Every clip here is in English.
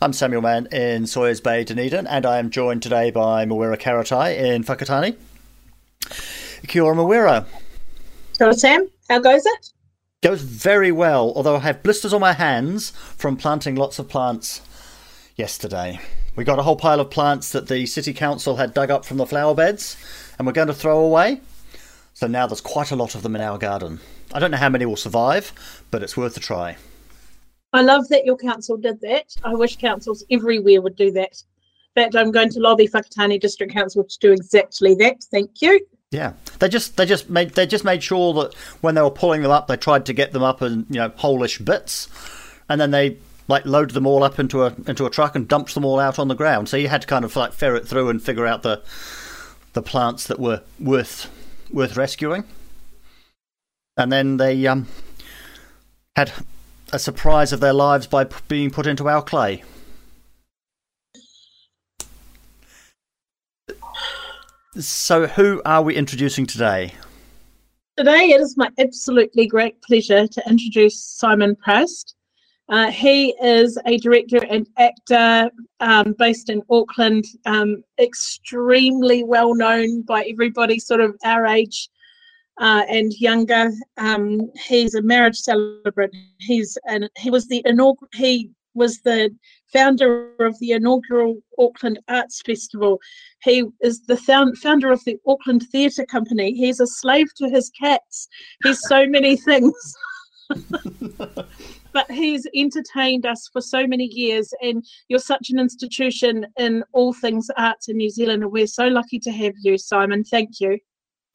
I'm Samuel Mann in Sawyers Bay, Dunedin, and I am joined today by Mawera Karetai in Whakatane. Kia ora, Mawera. So, Sam, how goes it? Goes very well, although I have blisters on my hands from planting lots of plants yesterday. We got a whole pile of plants that the City Council had dug up from the flower beds and we're going to throw away. So now there's quite a lot of them in our garden. I don't know how many will survive, but it's worth a try. I love that your council did that. I wish councils everywhere would do that. In fact, I'm going to lobby Whakatane District Council to do exactly that. Thank you. Yeah, they just they just made they just made sure that when they were pulling them up, they tried to get them up in you know wholish bits, and then they like loaded them all up into a into a truck and dumped them all out on the ground. So you had to kind of like ferret through and figure out the the plants that were worth worth rescuing, and then they um had a surprise of their lives by p- being put into our clay. So, who are we introducing today? Today, it is my absolutely great pleasure to introduce Simon Prast. Uh, he is a director and actor um, based in Auckland, um, extremely well known by everybody sort of our age uh, and younger. Um, he's a marriage celebrant. He's an, he was the inaugural he was the founder of the inaugural Auckland Arts Festival. He is the found, founder of the Auckland Theatre Company. He's a slave to his cats. He's so many things. but he's entertained us for so many years, and you're such an institution in all things arts in New Zealand, and we're so lucky to have you, Simon. Thank you.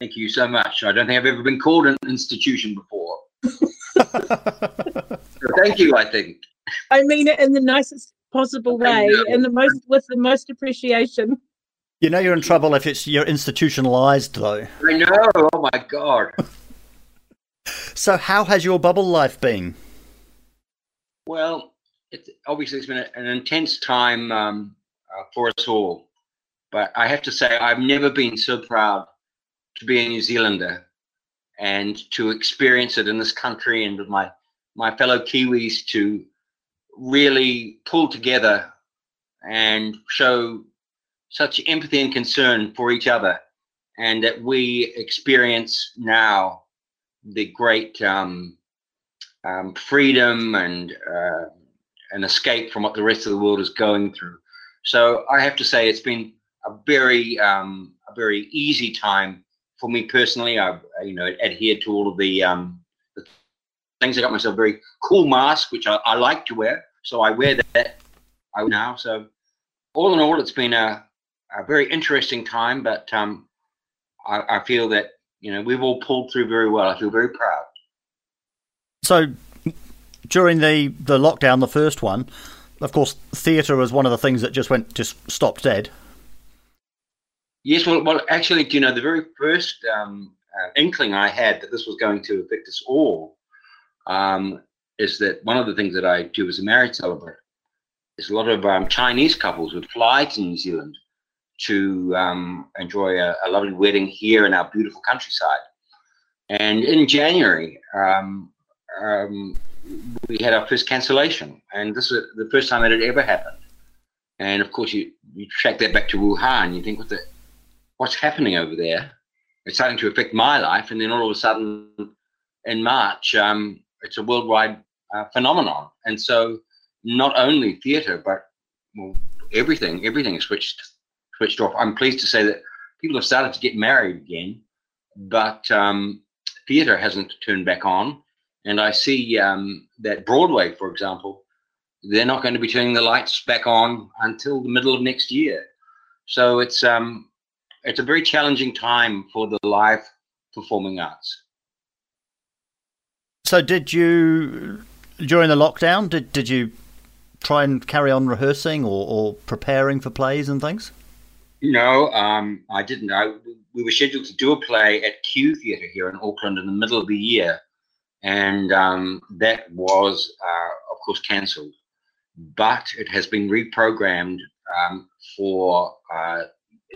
Thank you so much. I don't think I've ever been called an institution before. so thank you, I think. I mean it in the nicest possible way and the most with the most appreciation. You know you're in trouble if it's you're institutionalized though. I know. Oh my god. So how has your bubble life been? Well, it's obviously it's been a, an intense time um, uh, for us all, but I have to say I've never been so proud to be a New Zealander and to experience it in this country and with my my fellow Kiwis to really pull together and show such empathy and concern for each other, and that we experience now the great um, um, freedom and uh, an escape from what the rest of the world is going through. So I have to say it's been a very um, a very easy time for me personally. I've you know adhered to all of the, um, the things. I got myself a very cool mask, which I, I like to wear, so I wear that I now. So all in all, it's been a, a very interesting time, but um, I, I feel that you know we've all pulled through very well. I feel very proud. So during the the lockdown, the first one, of course, theatre was one of the things that just went just stopped dead. Yes, well, well, actually, you know, the very first um, uh, inkling I had that this was going to affect us all um, is that one of the things that I do as a marriage celebrant is a lot of um, Chinese couples would fly to New Zealand to um, enjoy a, a, lovely wedding here in our beautiful countryside. And in January, um, um, we had our first cancellation, and this is the first time it ever happened. And of course, you, you track that back to Wuhan, you think, what the, what's happening over there? It's starting to affect my life, and then all of a sudden, in March, um, it's a worldwide uh, phenomenon. And so, not only theatre, but well, everything, everything switched switched off. I'm pleased to say that people have started to get married again, but um, theatre hasn't turned back on. And I see um, that Broadway, for example, they're not going to be turning the lights back on until the middle of next year. So it's um, it's a very challenging time for the live performing arts. So, did you during the lockdown? Did did you try and carry on rehearsing or, or preparing for plays and things? No, um, I didn't. I, we were scheduled to do a play at Q Theatre here in Auckland in the middle of the year, and um, that was, uh, of course, cancelled. But it has been reprogrammed um, for uh,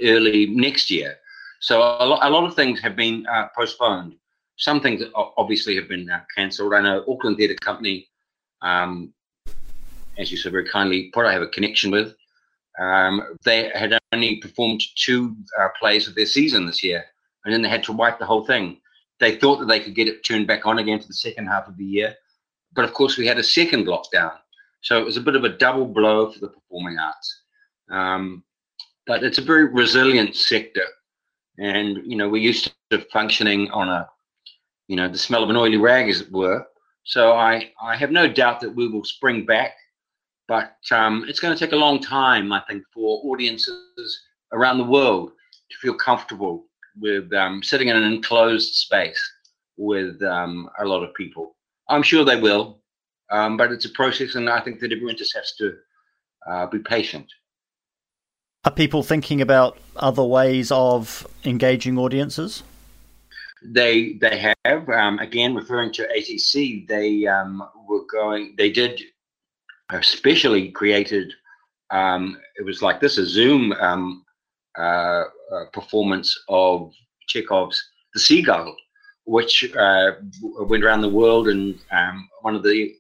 early next year. So a lot, a lot of things have been uh, postponed. Some things obviously have been uh, cancelled. I know Auckland Theatre Company, um, as you so very kindly put, I have a connection with. Um, they had only performed two uh, plays of their season this year, and then they had to wipe the whole thing. They thought that they could get it turned back on again for the second half of the year, but of course we had a second lockdown, so it was a bit of a double blow for the performing arts. Um, but it's a very resilient sector, and you know we're used to functioning on a, you know, the smell of an oily rag, as it were. So I I have no doubt that we will spring back but um, it's going to take a long time, I think, for audiences around the world to feel comfortable with um, sitting in an enclosed space with um, a lot of people. I'm sure they will, um, but it's a process, and I think that everyone just has to uh, be patient. Are people thinking about other ways of engaging audiences? They they have um, again referring to ATC. They um, were going. They did especially created. Um, it was like this: a Zoom um, uh, uh, performance of Chekhov's *The Seagull*, which uh, went around the world, and um, one of the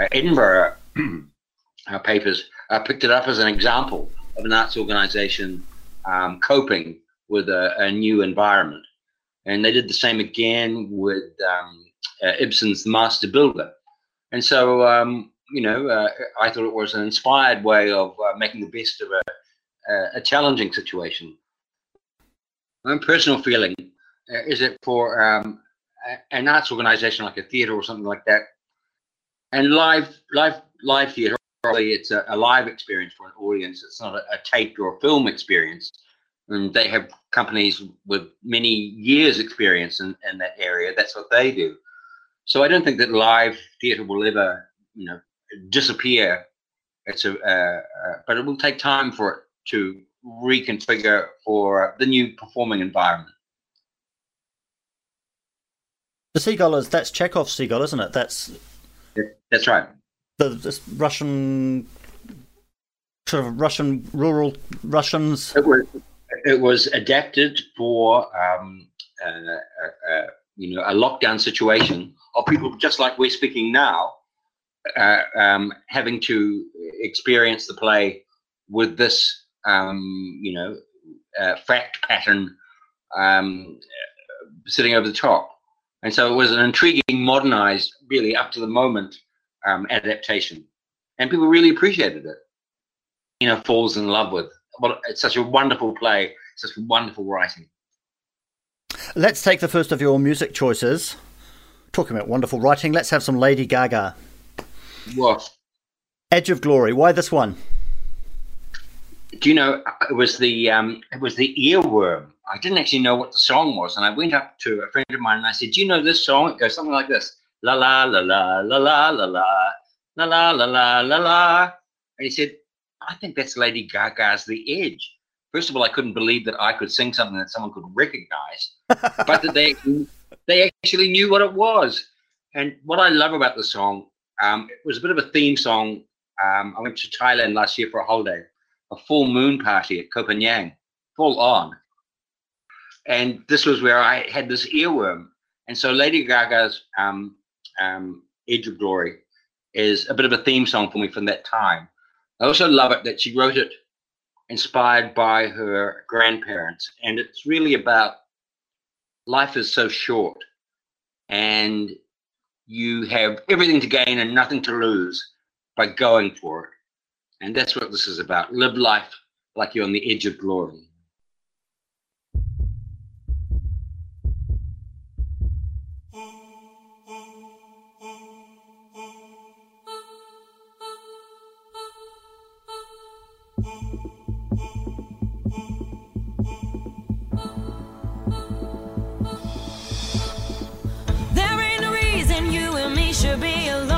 uh, Edinburgh uh, papers uh, picked it up as an example of an arts organisation um, coping with a, a, new environment. And they did the same again with um, Ibsen's *The Master Builder*. And so um, you know, uh, I thought it was an inspired way of uh, making the best of a, a challenging situation. My personal feeling uh, is that for um, an arts organization like a theater or something like that, and live, live, live theater, it's a, a, live experience for an audience. It's not a, a taped or a film experience. And they have companies with many years' experience in, in that area. That's what they do. So I don't think that live theater will ever, you know, disappear. It's a, uh, uh, but it will take time for it to reconfigure for the new performing environment. The seagull is that's Chekhov's seagull, isn't it? That's that's right. The Russian sort of Russian rural Russians. It was it was adapted for um, uh, uh, uh, you know a lockdown situation of people just like we're speaking now um, having to experience the play with this, um, you know, fact pattern um, sitting over the top. And so it was an intriguing, modernized, really up to the moment um, adaptation. And people really appreciated it. You know, falls in love with. Well, it's such a wonderful play, such wonderful writing. Let's take the first of your music choices. Talking about wonderful writing, let's have some Lady Gaga. What? Edge of Glory. Why this one? Do you know it was the um, it was the earworm. I didn't actually know what the song was, and I went up to a friend of mine and I said, "Do you know this song?" It goes something like this: "La la la la la la la la la la la la la la." And he said, "I think that's Lady Gaga's The Edge." First of all, I couldn't believe that I could sing something that someone could recognize, but that they they actually knew what it was. And what I love about the song um, it was a bit of a theme song. Um, I went to Thailand last year for a holiday, a full moon party at Koh Phangan, full on. And this was where I had this earworm. And so Lady Gaga's um, um, Edge of Glory is a bit of a theme song for me from that time. I also love it that she wrote it inspired by her grandparents, and it's really about life is so short, and you have everything to gain and nothing to lose by going for it. And that's what this is about. Live life like you're on the edge of glory. There ain't no reason you and me should be alone.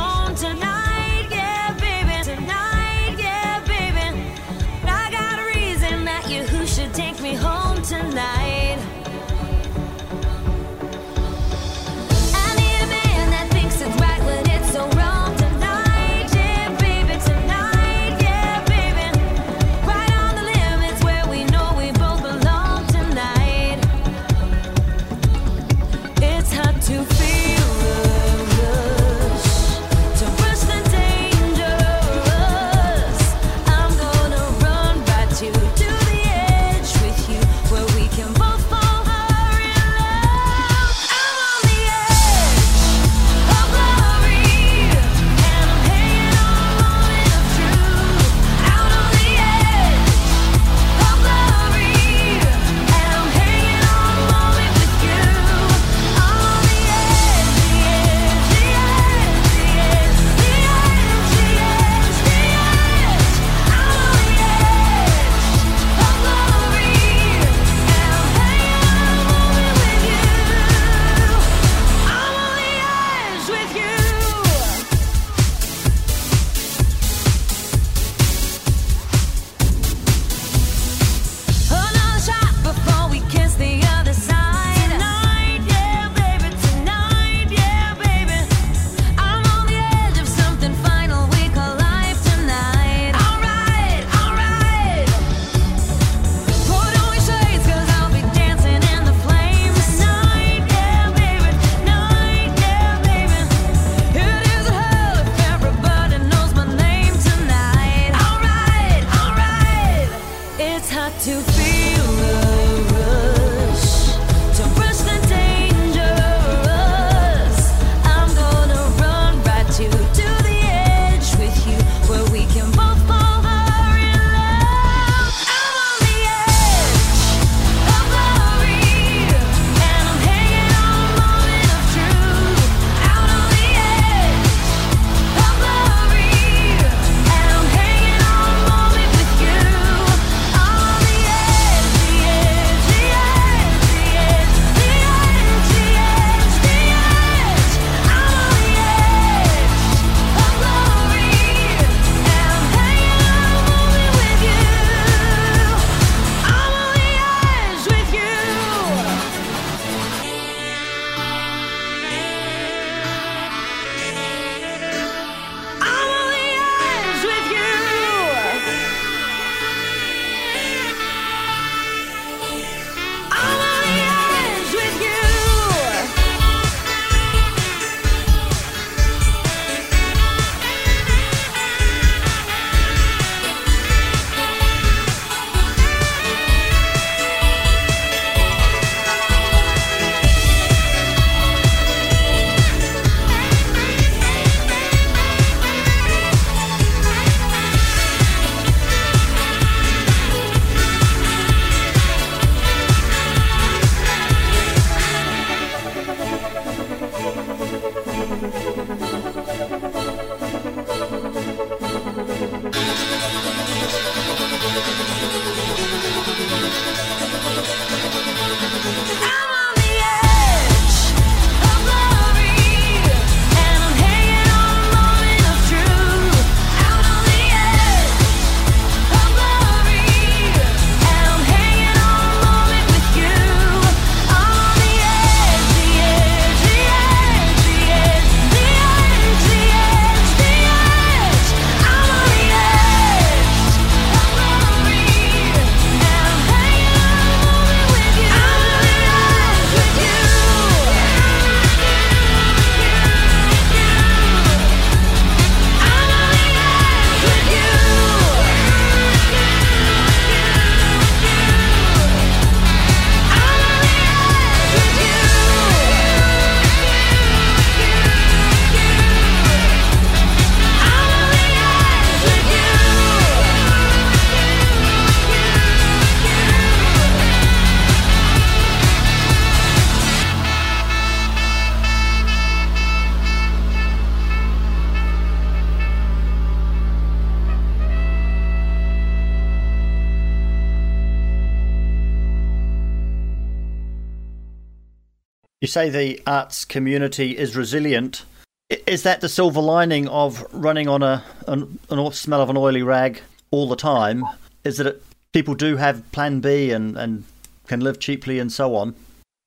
You say the arts community is resilient. Is that the silver lining of running on a an, an smell of an oily rag all the time? Is that it, people do have Plan B and and can live cheaply and so on?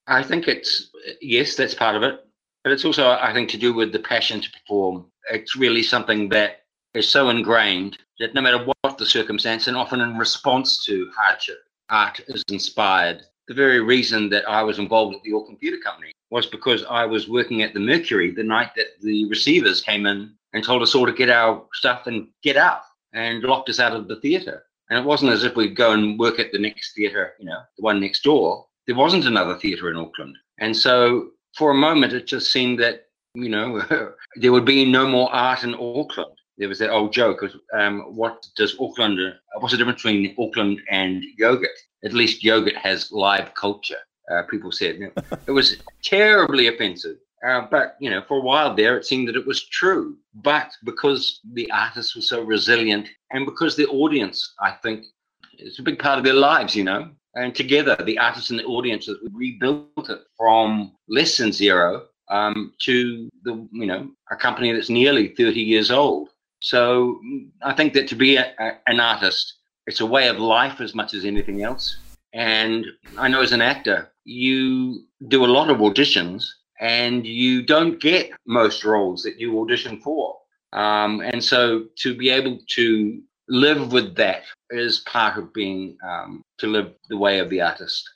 I think it's yes, that's part of it, but it's also I think to do with the passion to perform. It's really something that is so ingrained that no matter what the circumstance, and often in response to hardship, art is inspired. The very reason that I was involved at the Auckland Theatre Company was because I was working at the Mercury the night that the receivers came in and told us all to get our stuff and get out and locked us out of the theatre. And it wasn't as if we'd go and work at the next theatre, you know, the one next door. There wasn't another theatre in Auckland. And so for a moment, it just seemed that, you know, there would be no more art in Auckland. There was that old joke of um, what does Auckland, uh, what's the difference between Auckland and yogurt? At least yogurt has live culture, uh, people said. it was terribly offensive. Uh, but you know, for a while there, it seemed that it was true. But because the artists were so resilient, and because the audience, I think, it's a big part of their lives, you know. And together, the artists and the audience rebuilt it from less than zero um, to the you know a company that's nearly thirty years old. So I think that to be a, a, an artist, it's a way of life as much as anything else. And I know as an actor, you do a lot of auditions and you don't get most roles that you audition for. Um, and so to be able to live with that is part of being um, to live the way of the artist.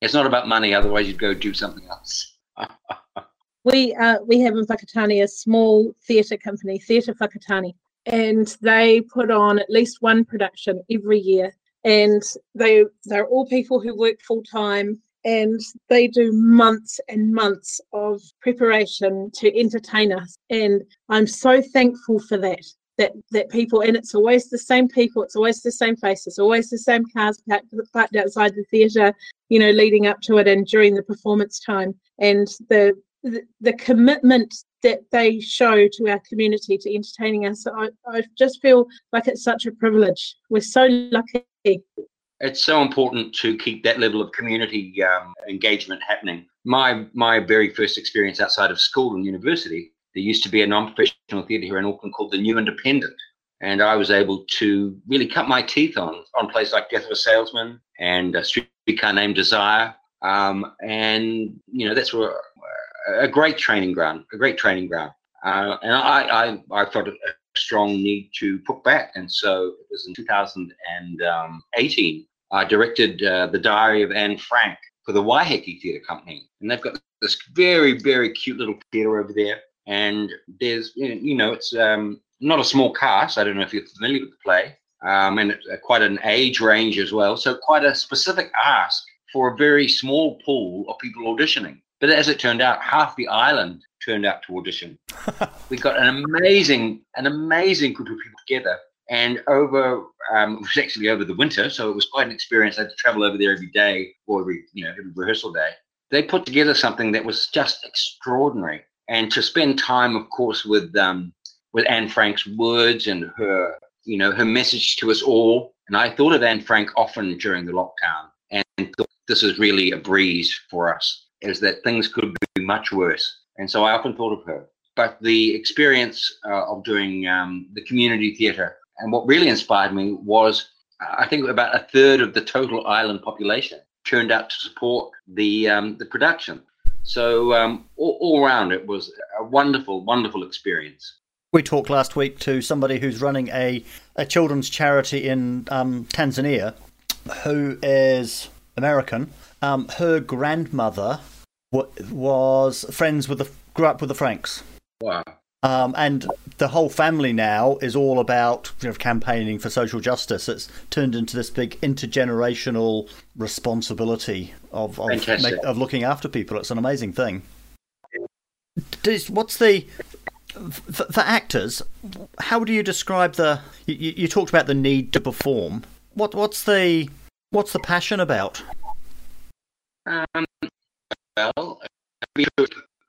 It's not about money, otherwise you'd go do something else. we uh, we have in Whakatane a small theatre company, Theatre Whakatane, and they put on at least one production every year. And they they're all people who work full time, and they do months and months of preparation to entertain us. And I'm so thankful for that. That that people, and it's always the same people, it's always the same faces, always the same cars parked, outside the theatre, you know, leading up to it and during the performance time. And the the, the commitment that they show to our community to entertaining us. I, I just feel like it's such a privilege. We're so lucky. It's so important to keep that level of community um, engagement happening. My my very first experience outside of school and university, there used to be a non-professional theatre here in Auckland called the New Independent, and I was able to really cut my teeth on on places like Death of a Salesman and a Streetcar Named Desire, um, and you know that's where a great training ground, a great training ground. Uh, and I, I, I felt a strong need to put back. And so it was in 2018, I directed uh, The Diary of Anne Frank for the Waiheke Theatre Company. And they've got this very, very cute little theatre over there. And there's, you know, it's um, not a small cast. I don't know if you're familiar with the play. Um, and it's uh, quite an age range as well. So quite a specific ask for a very small pool of people auditioning. But as it turned out, half the island turned out to audition. we got an amazing, an amazing group of people together. And over, um, it was actually over the winter, so it was quite an experience. I had to travel over there every day or every, you know, every rehearsal day. They put together something that was just extraordinary. And to spend time, of course, with um, with Anne Frank's words and her, you know, her message to us all. And I thought of Anne Frank often during the lockdown, and thought this is really a breeze for us. Is that things could be much worse, and so I often thought of her. But the experience uh, of doing um, the community theatre and what really inspired me was I think about a third of the total island population turned out to support the um, the production. So um, all, all around, it was a wonderful, wonderful experience. We talked last week to somebody who's running a, a children's charity in um, Tanzania, who is American. Um, her grandmother was friends with the grew up with the Franks. Wow. Um, and the whole family now is all about you know, campaigning for social justice. It's turned into this big intergenerational responsibility of of, Fantastic. of looking after people. It's an amazing thing. Does, what's the for, for actors? How do you describe the? You, you you talked about the need to perform. What what's the what's the passion about? Um, well,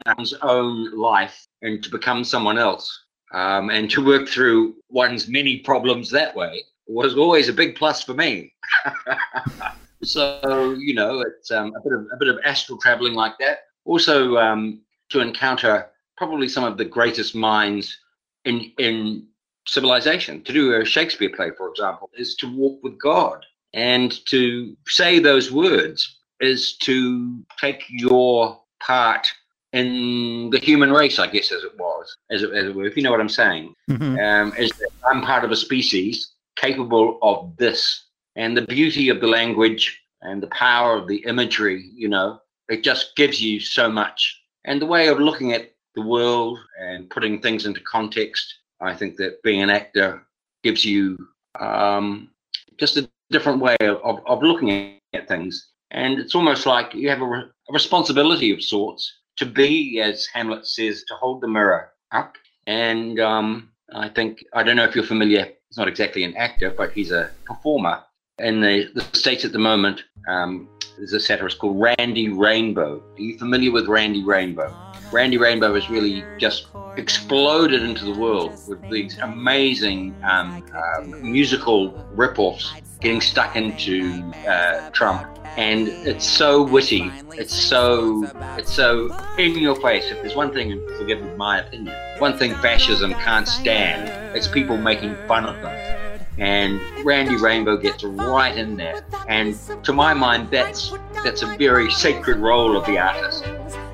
one's own life and to become someone else, um, and to work through one's many problems that way was always a big plus for me. so you know, it's um, a bit of a bit of astral traveling like that. also um, to encounter probably some of the greatest minds in in civilization. To do a Shakespeare play, for example, is to walk with God, and to say those words is to take your part in the human race, I guess, as it was, as it, as it were. If you know what I'm saying, Mhm. um, is that I'm part of a species capable of this, and the beauty of the language and the power of the imagery. You know, it just gives you so much, and the way of looking at the world and putting things into context. I think that being an actor gives you um, just a different way of, of, of looking at things. And it's almost like you have a, re- a responsibility of sorts to be, as Hamlet says, to hold the mirror up. And um, I think, I don't know if you're familiar, he's not exactly an actor, but he's a performer. In the, the States at the moment, um, there's a satirist called Randy Rainbow. Are you familiar with Randy Rainbow? Randy Rainbow has really just exploded into the world with these amazing um, um, musical rip-offs getting stuck into uh, Trump. And it's so witty. It's so it's so in your face. If there's one thing, forgive my opinion, one thing fascism can't stand, it's people making fun of them. And Randy Rainbow gets right in there. And to my mind, that's that's a very sacred role of the artist.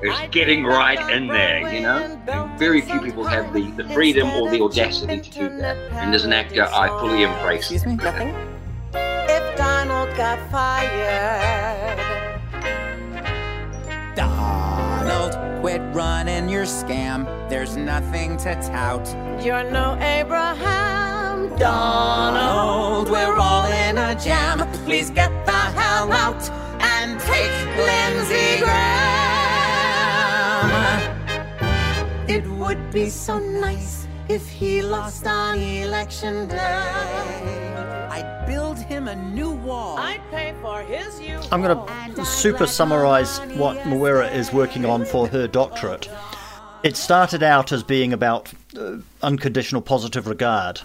Is getting right in there, you know. And very few people have the, the freedom or the audacity to do that. And as an actor, I fully embrace Excuse me? Nothing? Donald got fired, Donald, quit running your scam. There's nothing to tout. you're no Abraham. Donald, we're all in a jam. Please get the hell out and take Lindsey Graham. It would be so nice if he lost on election day. I'd build him a new wall. I'd pay for his U. I'm going to super summarize what Mawera is working on for her doctorate. It started out as being about uh, unconditional positive regard.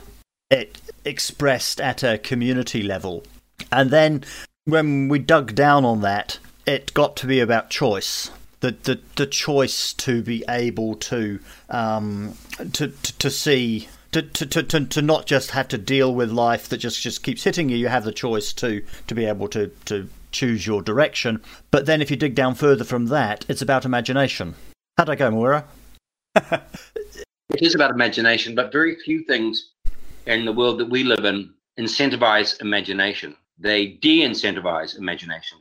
It expressed at a community level. And then when we dug down on that, it got to be about choice. The, the, the choice to be able to um, to, to, to see to, to, to, to, not just have to deal with life that just, just keeps hitting you, you have the choice to, to be able to, to choose your direction. But then if you dig down further from that, it's about imagination. How'd I go, Mawera? It is about imagination, but very few things in the world that we live in incentivize imagination. They de incentivize imagination.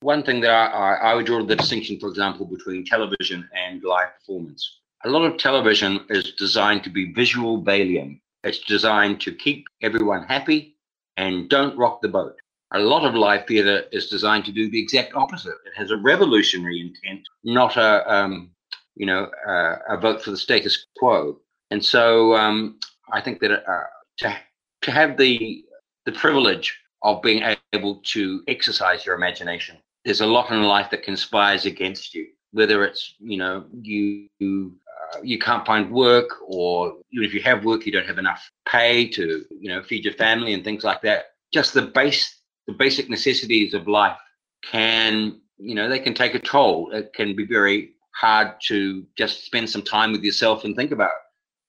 One thing that I, I, I would draw the distinction, for example, between television and live performance. A lot of television is designed to be visual Valium. It's designed to keep everyone happy and don't rock the boat. A lot of live theatre is designed to do the exact opposite. It has a revolutionary intent, not a um, you know, uh, a vote for the status quo. And so um, I think that uh, to to have the the privilege of being able to exercise your imagination, there's a lot in life that conspires against you. Whether it's you know you you can't find work, or if you have work, you don't have enough pay to you know feed your family and things like that. Just the base the basic necessities of life can you know they can take a toll. It can be very hard to just spend some time with yourself and think about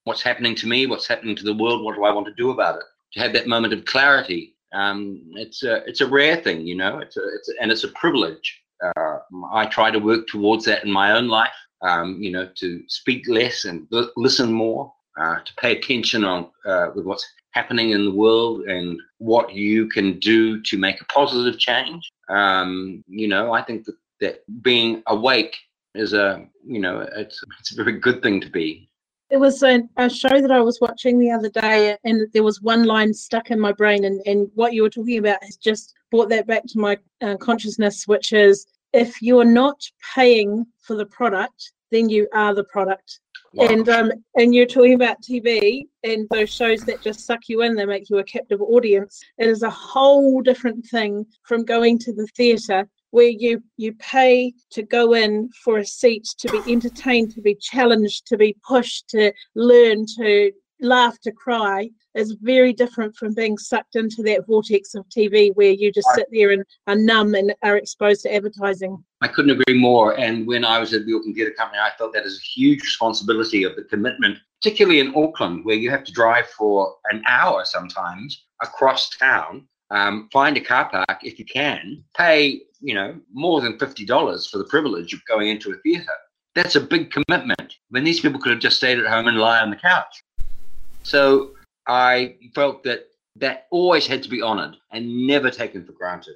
what's happening to me, what's happening to the world, what do I want to do about it? To have that moment of clarity, um, it's a it's a rare thing, you know. It's a, it's a, and it's a privilege. Uh, I try to work towards that in my own life. Um, you know, to speak less and l- listen more, uh, to pay attention on uh, with what's happening in the world and what you can do to make a positive change. Um, you know, I think that, that being awake is a you know it's it's a very good thing to be. There was a, a show that I was watching the other day, and there was one line stuck in my brain, and, and what you were talking about has just brought that back to my uh, consciousness, which is if you're not paying for the product, then you are the product. Wow. And um, and you're talking about TV and those shows that just suck you in, they make you a captive audience. It is a whole different thing from going to the theatre where you you pay to go in for a seat to be entertained to be challenged to be pushed to learn to laugh to cry is very different from being sucked into that vortex of TV where you just sit there and are numb and are exposed to advertising. I couldn't agree more. And when I was at the Auckland Theatre Company, I felt that is a huge responsibility of the commitment, particularly in Auckland, where you have to drive for an hour sometimes across town, um, find a car park if you can, pay, you know, more than $50 for the privilege of going into a theatre. That's a big commitment when these people could have just stayed at home and lie on the couch. So I felt that that always had to be honoured and never taken for granted.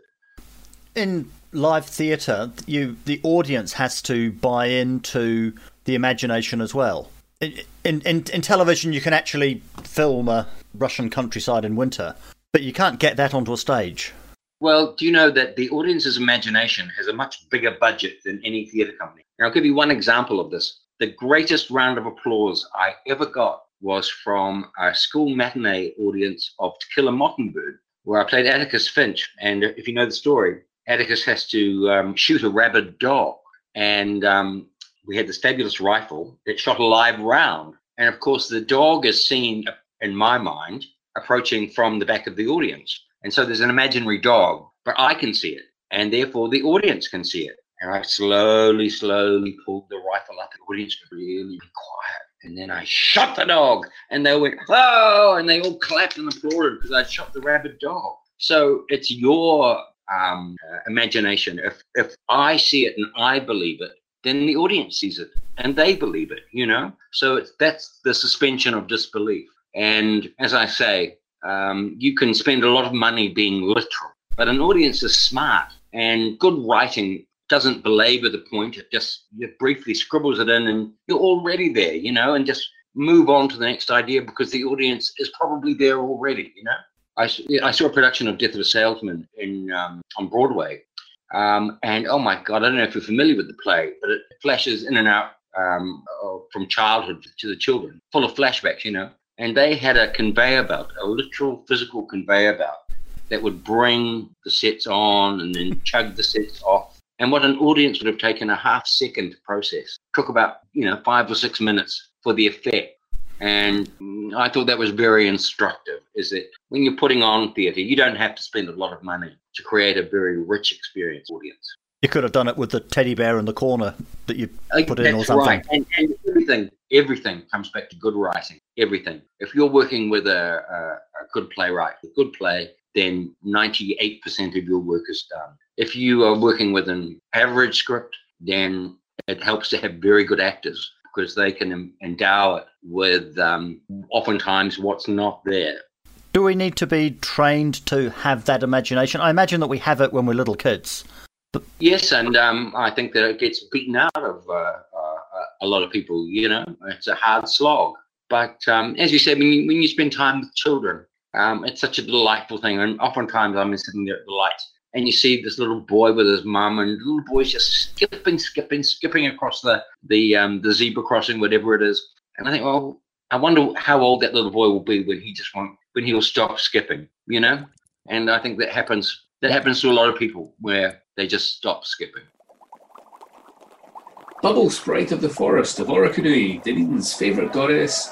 In live theatre, you the audience has to buy into the imagination as well. In, in in television, you can actually film a Russian countryside in winter, but you can't get that onto a stage. Well, do you know that the audience's imagination has a much bigger budget than any theatre company? And I'll give you one example of this. The greatest round of applause I ever got was from a school matinee audience of To Kill a Mockingbird, where I played Atticus Finch. And if you know the story, Atticus has to um, shoot a rabid dog. And um, we had this fabulous rifle that shot a live round. And of course, the dog is seen, in my mind, approaching from the back of the audience. And so there's an imaginary dog, but I can see it. And therefore, the audience can see it. And I slowly, slowly pulled the rifle up. The audience really quiet. And then I shot the dog, and they went, oh, and they all clapped and applauded because I'd shot the rabid dog. So it's your um, uh, imagination. If, if I see it and I believe it, then the audience sees it and they believe it, you know? So it's, that's the suspension of disbelief. And as I say, um, you can spend a lot of money being literal, but an audience is smart and good writing doesn't belabor the point. It just it briefly scribbles it in and you're already there, you know, and just move on to the next idea because the audience is probably there already, you know. I saw a production of Death of a Salesman in um, on Broadway, um, and oh my god, I don't know if you're familiar with the play, but it flashes in and out um, from childhood to the children, full of flashbacks, you know. And they had a conveyor belt, a literal physical conveyor belt that would bring the sets on and then chug the sets off. And what an audience would have taken a half second to process took about you know five or six minutes for the effect. And I thought that was very instructive. Is that when you're putting on theatre, you don't have to spend a lot of money to create a very rich experience audience. You could have done it with the teddy bear in the corner that you put in or that's something. right. And, and everything, everything comes back to good writing. Everything. If you're working with a, a, a good playwright, a good play, then 98% of your work is done. If you are working with an average script, then it helps to have very good actors because they can endow it with um, oftentimes what's not there. Do we need to be trained to have that imagination? I imagine that we have it when we're little kids. Yes, and um, I think that it gets beaten out of uh, uh, a lot of people. You know, it's a hard slog. But um, as you said, when you, when you spend time with children, um, it's such a delightful thing. And oftentimes I'm sitting there at the lights, and you see this little boy with his mum, and little boy's just skipping, skipping, skipping across the the um, the zebra crossing, whatever it is. And I think, well, I wonder how old that little boy will be when he just won't, when he'll stop skipping. You know, and I think that happens. That happens to a lot of people where they just stop skipping. Bubble Sprite of the Forest of Orokonui, Dunedin's favourite goddess,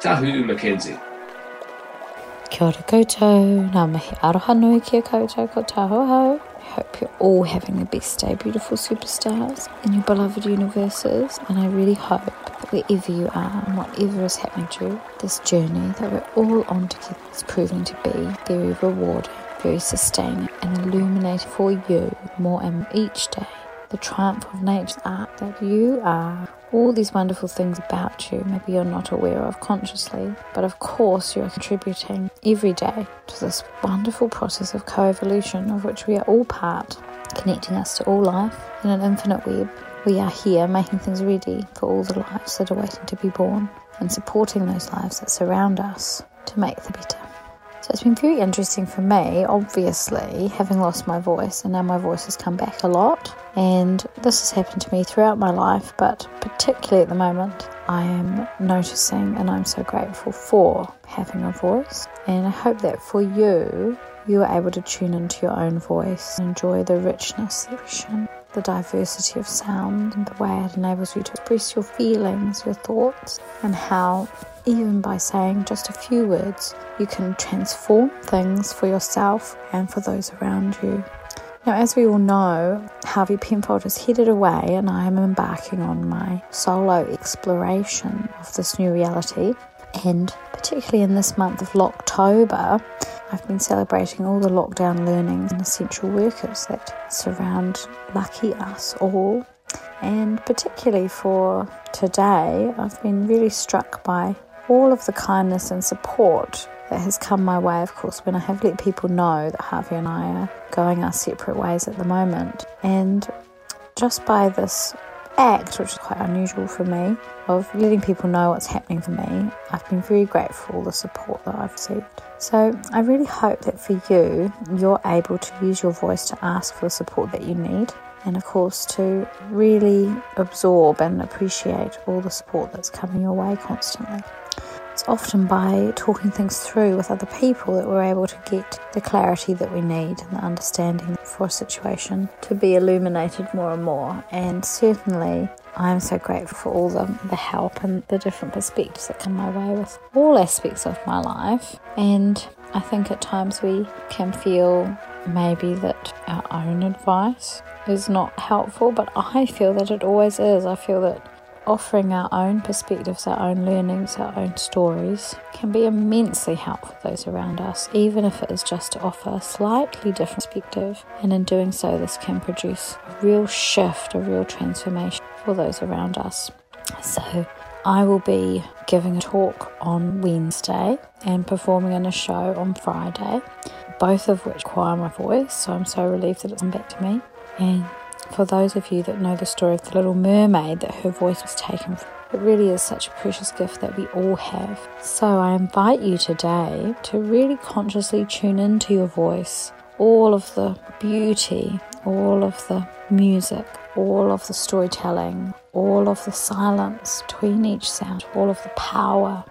Tahu Mackenzie. Kia ora koutou, ngā mihi aroha nui kia koutou ko taho hau. I hope you're all having the best day, beautiful superstars, in your beloved universes. And I really hope that wherever you are and whatever is happening to you, this journey that we're all on together is proving to be very rewarding, very sustaining, and illuminating for you more and each day. The triumph of nature's art that you are all these wonderful things about you maybe you're not aware of consciously, but of course you're contributing every day to this wonderful process of co evolution of which we are all part, connecting us to all life in an infinite web. We are here making things ready for all the lives that are waiting to be born and supporting those lives that surround us to make the better. It's been very interesting for me, obviously, having lost my voice, and now my voice has come back a lot. And this has happened to me throughout my life, but particularly at the moment, I am noticing and I'm so grateful for having a voice. And I hope that for you, you are able to tune into your own voice and enjoy the richness, the expression, the diversity of sound and the way it enables you to express your feelings, your thoughts, and how even by saying just a few words, you can transform things for yourself and for those around you. Now, as we all know, Harvey Penfold has headed away, and I am embarking on my solo exploration of this new reality. And particularly in this month of Locktober, I've been celebrating all the lockdown learnings and essential workers that surround lucky us all. And particularly for today, I've been really struck by all of the kindness and support that has come my way, of course, when I have let people know that Harvey and I are going our separate ways at the moment. And just by this act, which is quite unusual for me, of letting people know what's happening for me, I've been very grateful for the support that I've received. So I really hope that for you, you're able to use your voice to ask for the support that you need. And of course, to really absorb and appreciate all the support that's coming your way constantly. It's often by talking things through with other people that we're able to get the clarity that we need and the understanding for a situation to be illuminated more and more. And certainly, I'm so grateful for all the, the help and the different perspectives that come my way with all aspects of my life. And I think at times we can feel maybe that our own advice is not helpful, but I feel that it always is. I feel that offering our own perspectives, our own learnings, our own stories can be immensely helpful for those around us, even if it is just to offer a slightly different perspective. And in doing so, this can produce a real shift, a real transformation for those around us. So, I will be giving a talk on Wednesday and performing in a show on Friday, both of which require my voice. So, I'm so relieved that it's come back to me. And for those of you that know the story of the Little Mermaid, that her voice was taken from. It really is such a precious gift that we all have. So I invite you today to really consciously tune into your voice, all of the beauty, all of the music, all of the storytelling, all of the silence between each sound, all of the power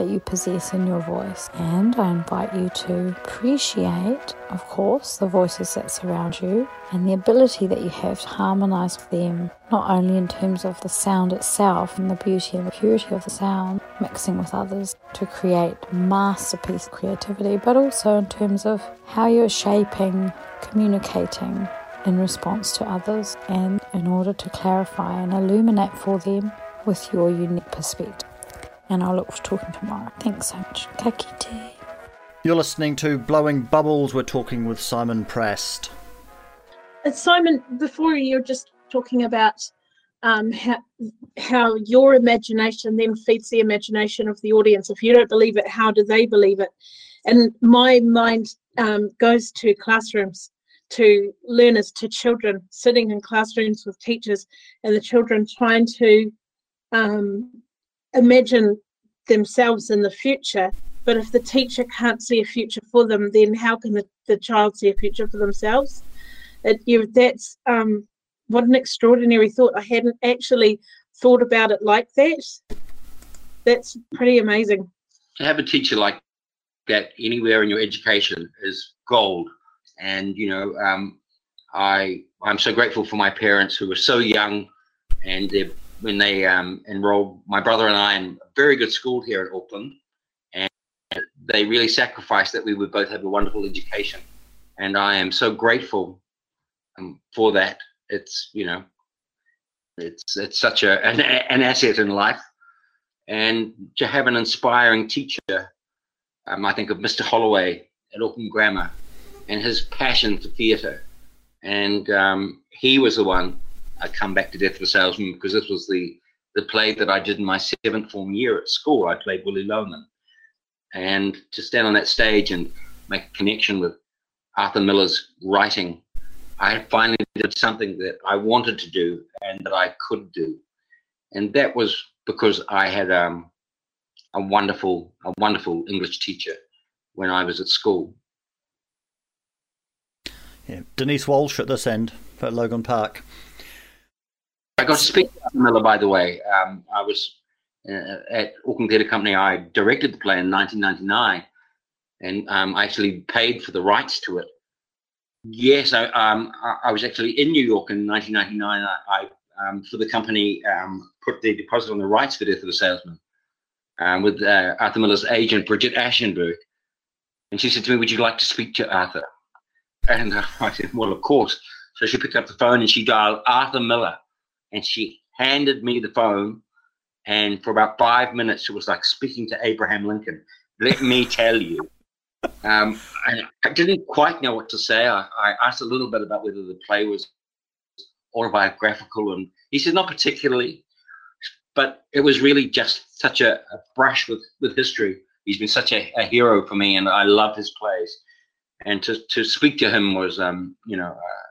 that you possess in your voice. And I invite you to appreciate, of course, the voices that surround you and the ability that you have to harmonize with them, not only in terms of the sound itself and the beauty and the purity of the sound, mixing with others to create masterpiece creativity, but also in terms of how you're shaping, communicating in response to others and in order to clarify and illuminate for them with your unique perspective and I'll look for talking tomorrow. Thanks so much. Ka kite. You're listening to Blowing Bubbles. We're talking with Simon Prast. Uh, Simon, before you're just talking about um, how, how your imagination then feeds the imagination of the audience. If you don't believe it, how do they believe it? And my mind um, goes to classrooms, to learners, to children sitting in classrooms with teachers, and the children trying to um, imagine themselves in the future. But if the teacher can't see a future for them, then how can the, the child see a future for themselves? It, you, that's um, what an extraordinary thought. I hadn't actually thought about it like that. That's pretty amazing. to have a teacher like that anywhere in your education is gold. And you know, um, I I'm so grateful for my parents who were so young, and they when they um, enrolled my brother and I in a very good school here in Auckland, and they really sacrificed that we would both have a wonderful education. And I am so grateful um, for that. It's you know, it's it's such a an, an asset in life, and to have an inspiring teacher. Um, I think of Mr. Holloway at Auckland Grammar, and his passion for theatre, and um, he was the one. I come back to Death of a Salesman because this was the the play that I did in my seventh form year at school. I played Willy Loman, and to stand on that stage and make a connection with Arthur Miller's writing, I finally did something that I wanted to do and that I could do, and that was because I had um, a wonderful, a wonderful English teacher when I was at school. Yeah, Denise Walsh at this end at Logan Park. I got to speak to Arthur Miller, by the way. Um, I was uh, at Auckland Theatre Company. I directed the play in 1999, and um, I actually paid for the rights to it. Yes, I, um, I, I was actually in New York in 1999. I, I um, for the company, um, put the deposit on the rights for death of a salesman um, with uh, Arthur Miller's agent, Bridget Aschenberg. And she said to me, Would you like to speak to Arthur? And uh, I said, Well, of course. So she picked up the phone and she dialed Arthur Miller and she handed me the phone. And for about five minutes, it was like speaking to Abraham Lincoln. Let me tell you. Um, I, I didn't quite know what to say. I, I asked a little bit about whether the play was autobiographical, and he said not particularly. But it was really just such a, a brush with, with history. He's been such a, a hero for me, and I love his plays. And to, to speak to him was, um, you know, uh,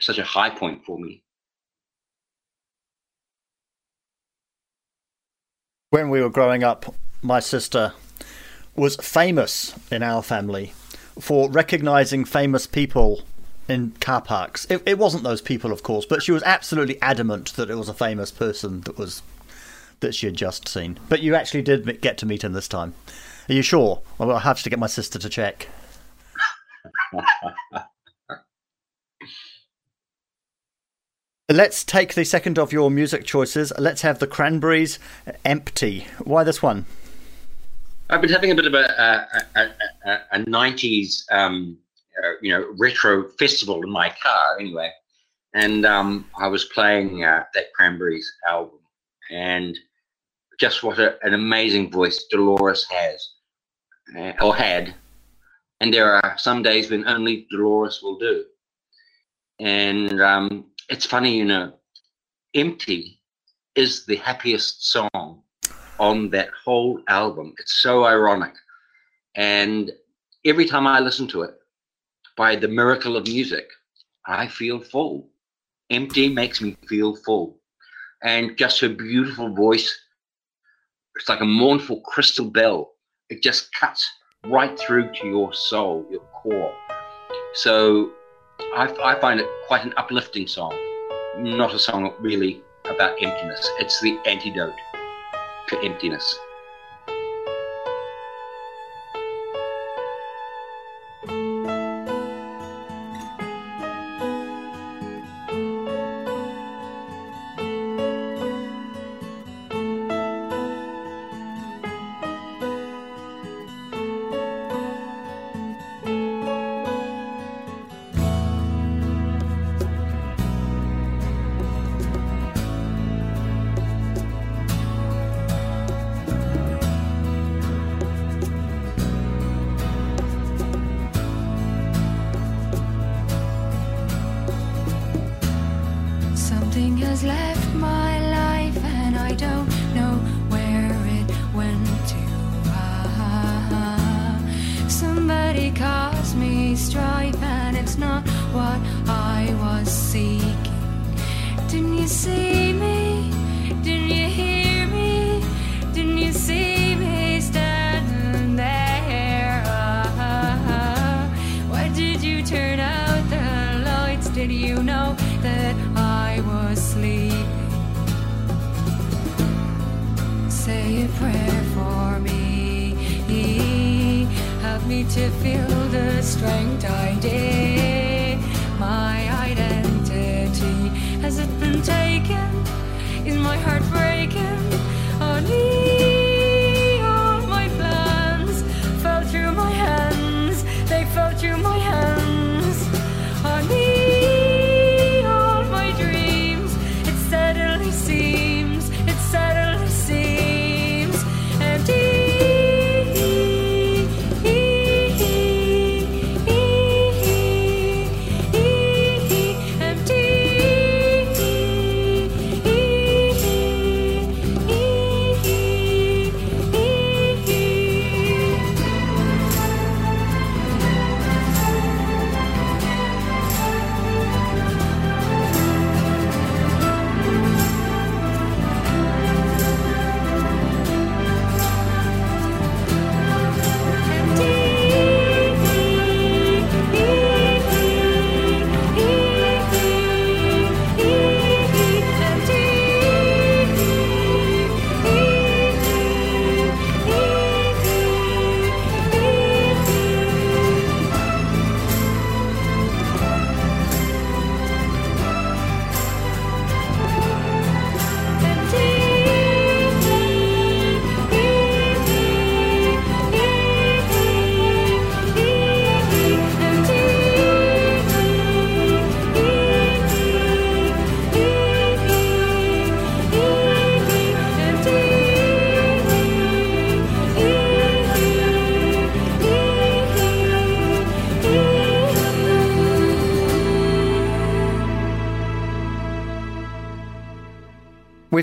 such a high point for me. When we were growing up, my sister was famous in our family for recognizing famous people in car parks. It, it wasn't those people, of course, but she was absolutely adamant that it was a famous person that was that she had just seen. But you actually did get to meet him this time. Are you sure? Well, I'll have to get my sister to check. Let's take the second of your music choices. Let's have the Cranberries Empty. Why this one? I've been having a bit of a a, a, a, a 90s um, uh, you know retro festival in my car anyway, and um, I was playing uh, that Cranberries album, and just what a, an amazing voice Dolores has uh, or had, and there are some days when only Dolores will do, and um, it's funny you know, empty is the happiest song on that whole album. It's so ironic. And every time I listen to it, by the miracle of music, I feel full. Empty makes me feel full. And just her beautiful voice, it's like a mournful crystal bell. It just cuts right through to your soul, your core. So I, I find it quite an uplifting song, not a song really about emptiness. It's the antidote to emptiness.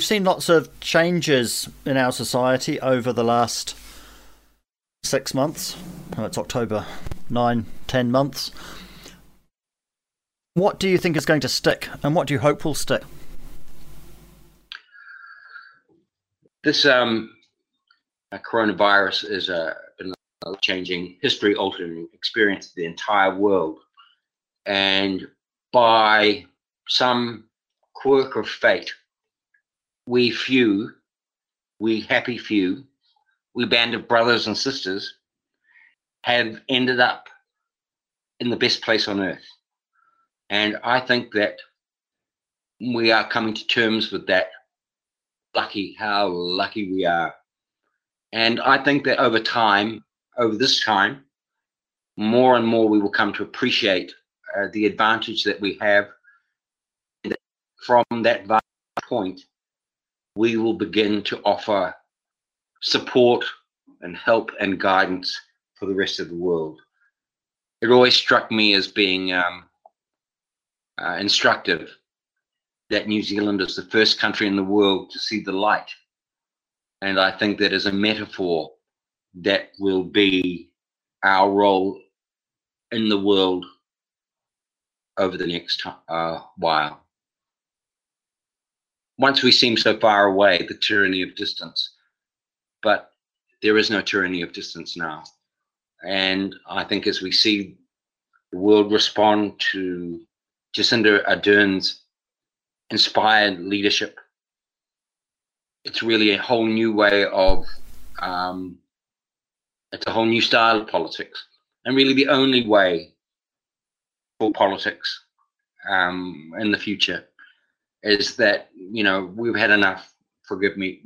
Seen lots of changes in our society over the last six months. Oh, it's October, nine, ten months. What do you think is going to stick, and what do you hope will stick? This um, uh, coronavirus is a, a changing, history altering experience of the entire world. And by some quirk of fate, we few, we happy few, we band of brothers and sisters have ended up in the best place on earth. And I think that we are coming to terms with that. Lucky, how lucky we are. And I think that over time, over this time, more and more we will come to appreciate uh, the advantage that we have. From that point, we will begin to offer support and help and guidance for the rest of the world. It always struck me as being um, uh, instructive that New Zealand is the first country in the world to see the light. And I think that is a metaphor that will be our role in the world over the next uh, while. Once we seem so far away, the tyranny of distance, but there is no tyranny of distance now. And I think as we see the world respond to Jacinda Ardern's inspired leadership, it's really a whole new way of, um, it's a whole new style of politics. And really the only way for politics um, in the future is that, you know, we've had enough, forgive me,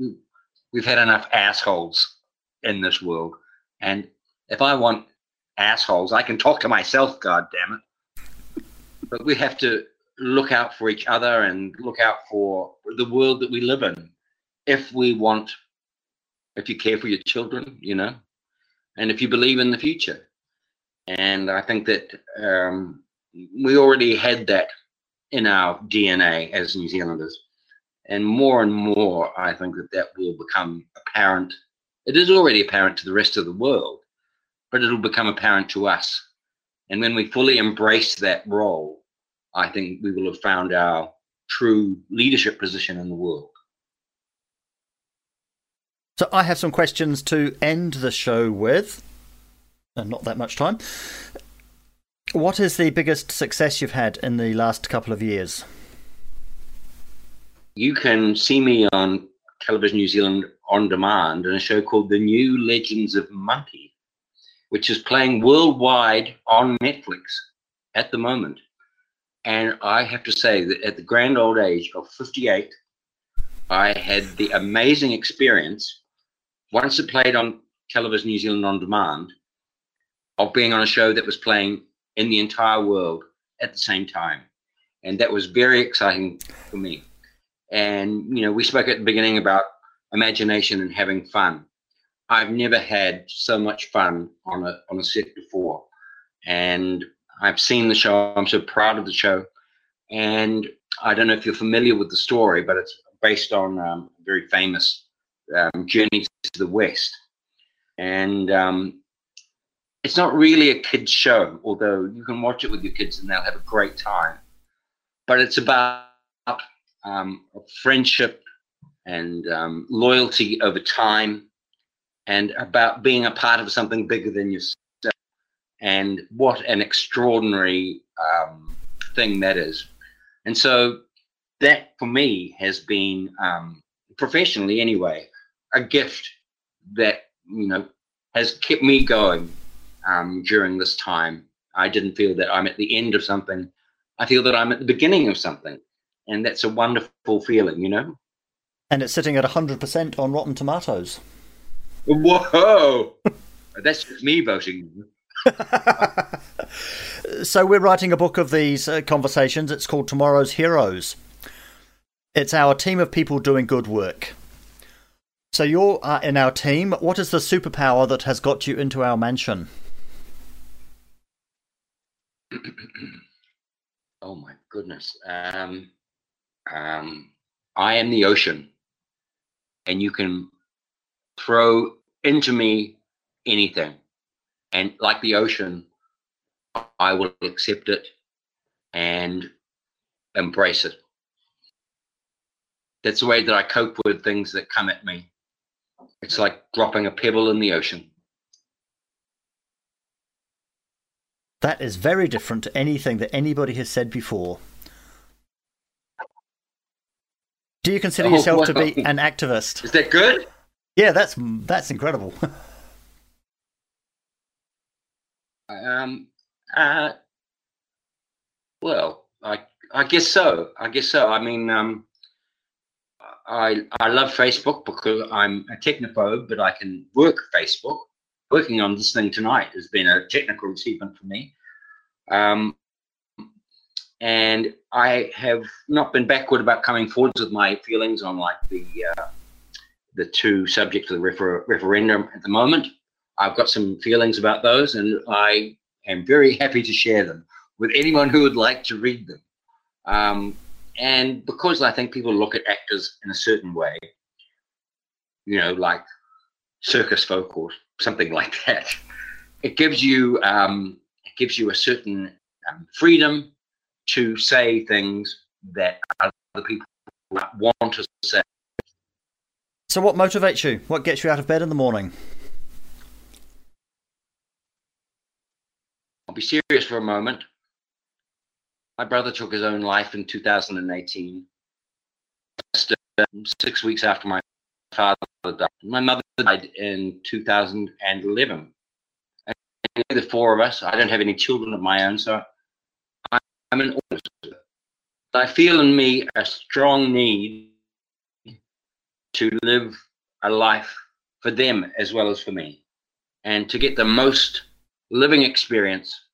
we've had enough assholes in this world. And if I want assholes, I can talk to myself, God damn it. But we have to look out for each other and look out for the world that we live in. If we want, if you care for your children, you know, and if you believe in the future. And I think that um, we already had that in our DNA as New Zealanders. And more and more, I think that that will become apparent. It is already apparent to the rest of the world, but it'll become apparent to us. And when we fully embrace that role, I think we will have found our true leadership position in the world. So I have some questions to end the show with, and not that much time. What is the biggest success you've had in the last couple of years? You can see me on Television New Zealand on demand in a show called The New Legends of Monkey, which is playing worldwide on Netflix at the moment. And I have to say that at the grand old age of 58, I had the amazing experience, once it played on Television New Zealand on demand, of being on a show that was playing in the entire world at the same time. And that was very exciting for me. And, you know, we spoke at the beginning about imagination and having fun. I've never had so much fun on a, on a set before. And I've seen the show. I'm so proud of the show. And I don't know if you're familiar with the story, but it's based on um, a very famous um, Journey to the West. And um, it's not really a kid's show, although you can watch it with your kids and they'll have a great time. But it's about um, friendship and um, loyalty over time and about being a part of something bigger than yourself. And what an extraordinary um, thing that is. And so that for me has been, um, professionally anyway, a gift that, you know, has kept me going um, during this time. I didn't feel that I'm at the end of something. I feel that I'm at the beginning of something. And that's a wonderful feeling, you know? And it's sitting at 100% on Rotten Tomatoes. Whoa! that's just me voting. So we're writing a book of these uh, conversations. It's called Tomorrow's Heroes. It's our team of people doing good work. So you're uh, in our team. What is the superpower that has got you into our mansion? oh my goodness. Um, um, I am the ocean, and you can throw into me anything. And like the ocean, I will accept it and embrace it. That's the way that I cope with things that come at me. It's like dropping a pebble in the ocean. That is very different to anything that anybody has said before. Do you consider Oh, yourself to be an activist? Is that good? Yeah, that's that's incredible. Um, uh, well, I I guess so. I guess so. I mean, um, I I love Facebook because I'm a technophobe, but I can work Facebook. Working on this thing tonight has been a technical achievement for me. Um, and I have not been backward about coming forwards with my feelings on like the uh, the two subjects of the refer- referendum at the moment. I've got some feelings about those, and I am very happy to share them with anyone who would like to read them. Um, and because I think people look at actors in a certain way, you know, like circus folk or something like that, it gives you um, it gives you a certain um, freedom to say things that other people want to say. so, what motivates you? What gets you out of bed in the morning? I'll be serious for a moment. My brother took his own life in 2018, just uh, six weeks after my father died. My mother died in 2011. And the four of us, I don't have any children of my own, so I'm an orphan. I feel in me a strong need to live a life for them as well as for me, and to get the most living experience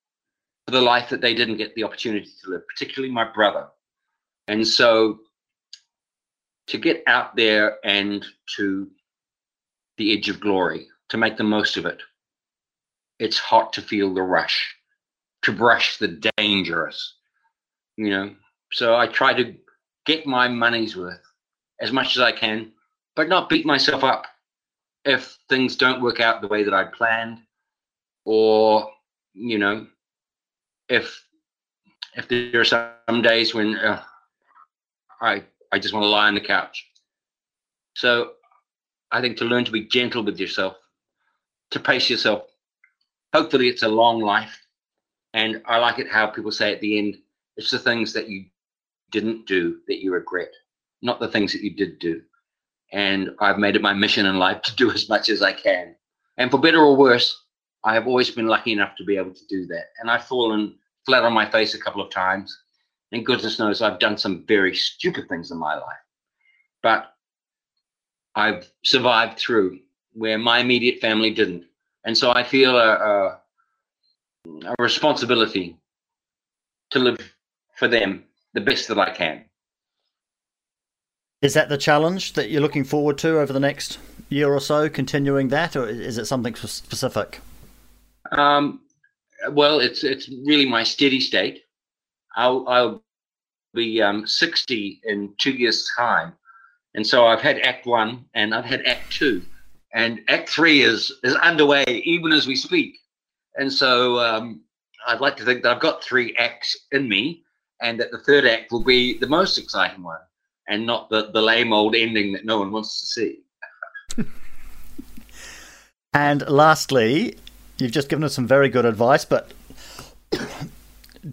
for the life that they didn't get the opportunity to live, particularly my brother. And so to get out there and to the edge of glory, to make the most of it, it's hot to feel the rush, to brush the dangerous, you know. So I try to get my money's worth as much as I can, but not beat myself up if things don't work out the way that I planned or you know if if there are some days when uh, I I just want to lie on the couch. So I think to learn to be gentle with yourself, to pace yourself. Hopefully, it's a long life, and I like it how people say at the end, it's the things that you didn't do that you regret, not the things that you did do. And I've made it my mission in life to do as much as I can, and for better or worse, I have always been lucky enough to be able to do that. And I've fallen flat on my face a couple of times. And goodness knows I've done some very stupid things in my life. But I've survived through where my immediate family didn't. And so I feel a, a, a responsibility to live for them the best that I can. Is that the challenge that you're looking forward to over the next year or so, continuing that, or is it something specific? Um, well, it's it's really my steady state. I'll I'll be um, sixty in two years' time, and so I've had Act One and I've had Act Two, and Act Three is is underway even as we speak. And so um, I'd like to think that I've got three acts in me, and that the third act will be the most exciting one, and not the the lame old ending that no one wants to see. And lastly, you've just given us some very good advice, but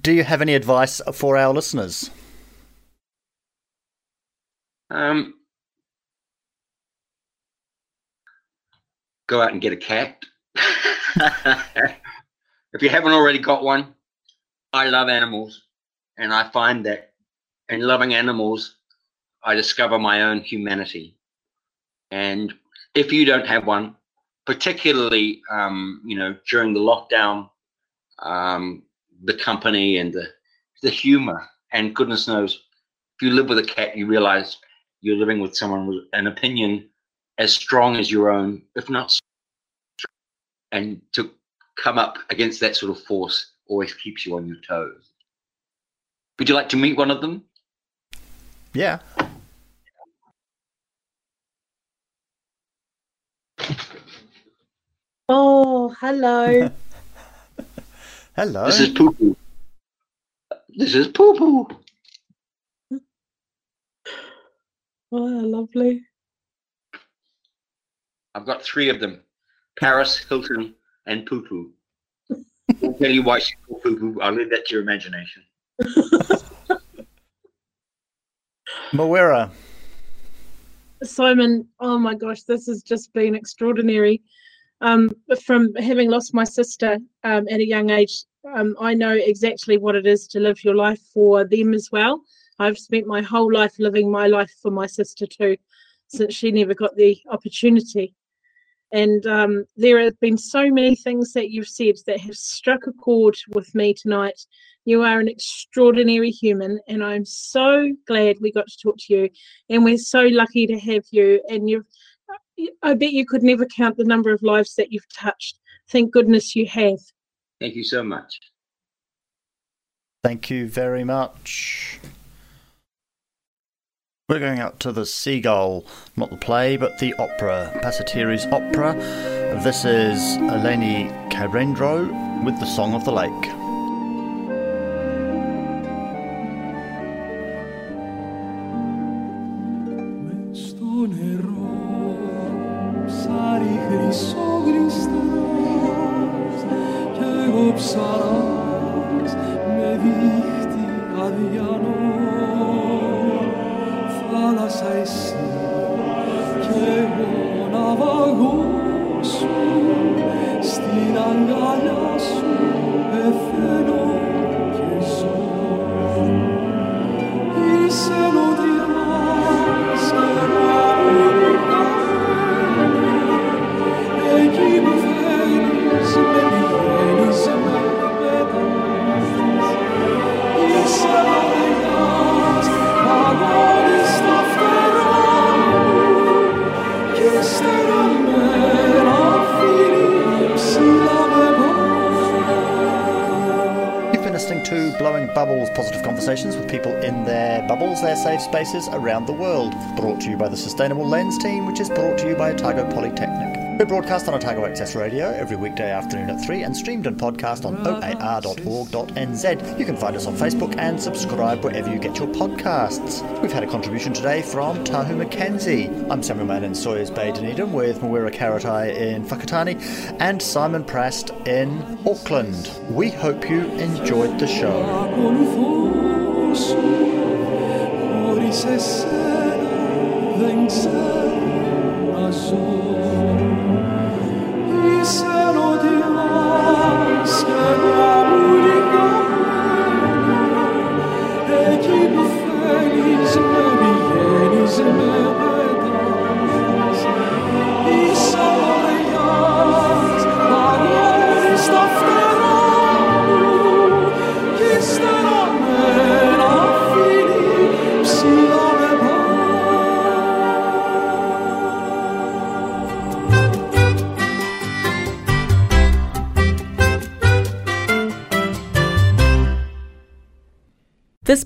do you have any advice for our listeners? Um, go out and get a cat. if you haven't already got one, I love animals, and I find that in loving animals, I discover my own humanity. And if you don't have one, particularly um, you know during the lockdown, um, the company and the the humor. And goodness knows, if you live with a cat, you realize you're living with someone with an opinion as strong as your own, if not. Strong. And to come up against that sort of force always keeps you on your toes. Would you like to meet one of them? Yeah. Oh, hello. Hello. This is Poo Poo. This is Poo Poo. oh, lovely. I've got three of them Paris, Hilton, and Poo Poo. I'll tell you why she's called Poo Poo. I'll leave that to your imagination. Moira. Simon, oh my gosh, this has just been extraordinary. Um, from having lost my sister um, at a young age, um, I know exactly what it is to live your life for them as well. I've spent my whole life living my life for my sister too, since she never got the opportunity. And um, there have been so many things that you've said that have struck a chord with me tonight. You are an extraordinary human, and I'm so glad we got to talk to you. And we're so lucky to have you. And you've, I bet you could never count the number of lives that you've touched. Thank goodness you have. Thank you so much. Thank you very much. We're going out to the Seagull, not the play, but the opera, Pasatieri's opera. This is Eleni Karendro with the Song of the Lake. Bubbles, their safe spaces around the world. Brought to you by the Sustainable Lens team, which is brought to you by Otago Polytechnic. We're broadcast on Otago Access Radio every weekday afternoon at 3 and streamed and podcast on oar.org.nz. You can find us on Facebook and subscribe wherever you get your podcasts. We've had a contribution today from Tahu McKenzie. I'm Samuel Mann in Sawyers Bay, Dunedin, with Mawera Karetai in Whakatane and Simon Prast in Auckland. We hope you enjoyed the show se sera vencer a sua